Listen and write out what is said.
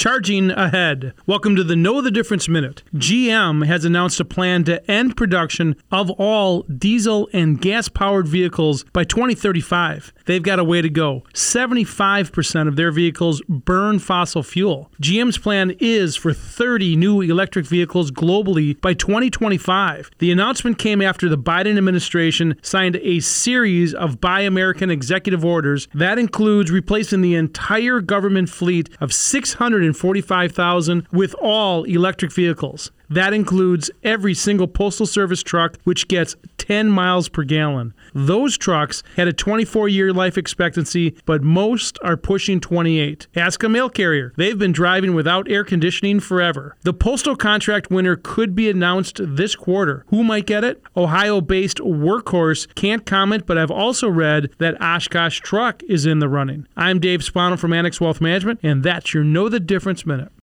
Charging ahead. Welcome to the Know the Difference Minute. GM has announced a plan to end production of all diesel and gas powered vehicles by 2035. They've got a way to go. 75% of their vehicles burn fossil fuel. GM's plan is for 30 new electric vehicles globally by 2025. The announcement came after the Biden administration signed a series of Buy American executive orders that includes replacing the entire government fleet of 600 145,000 with all electric vehicles. That includes every single Postal Service truck, which gets 10 miles per gallon. Those trucks had a 24 year life expectancy, but most are pushing 28. Ask a mail carrier. They've been driving without air conditioning forever. The postal contract winner could be announced this quarter. Who might get it? Ohio based Workhorse can't comment, but I've also read that Oshkosh Truck is in the running. I'm Dave Spano from Annex Wealth Management, and that's your Know the Difference Minute.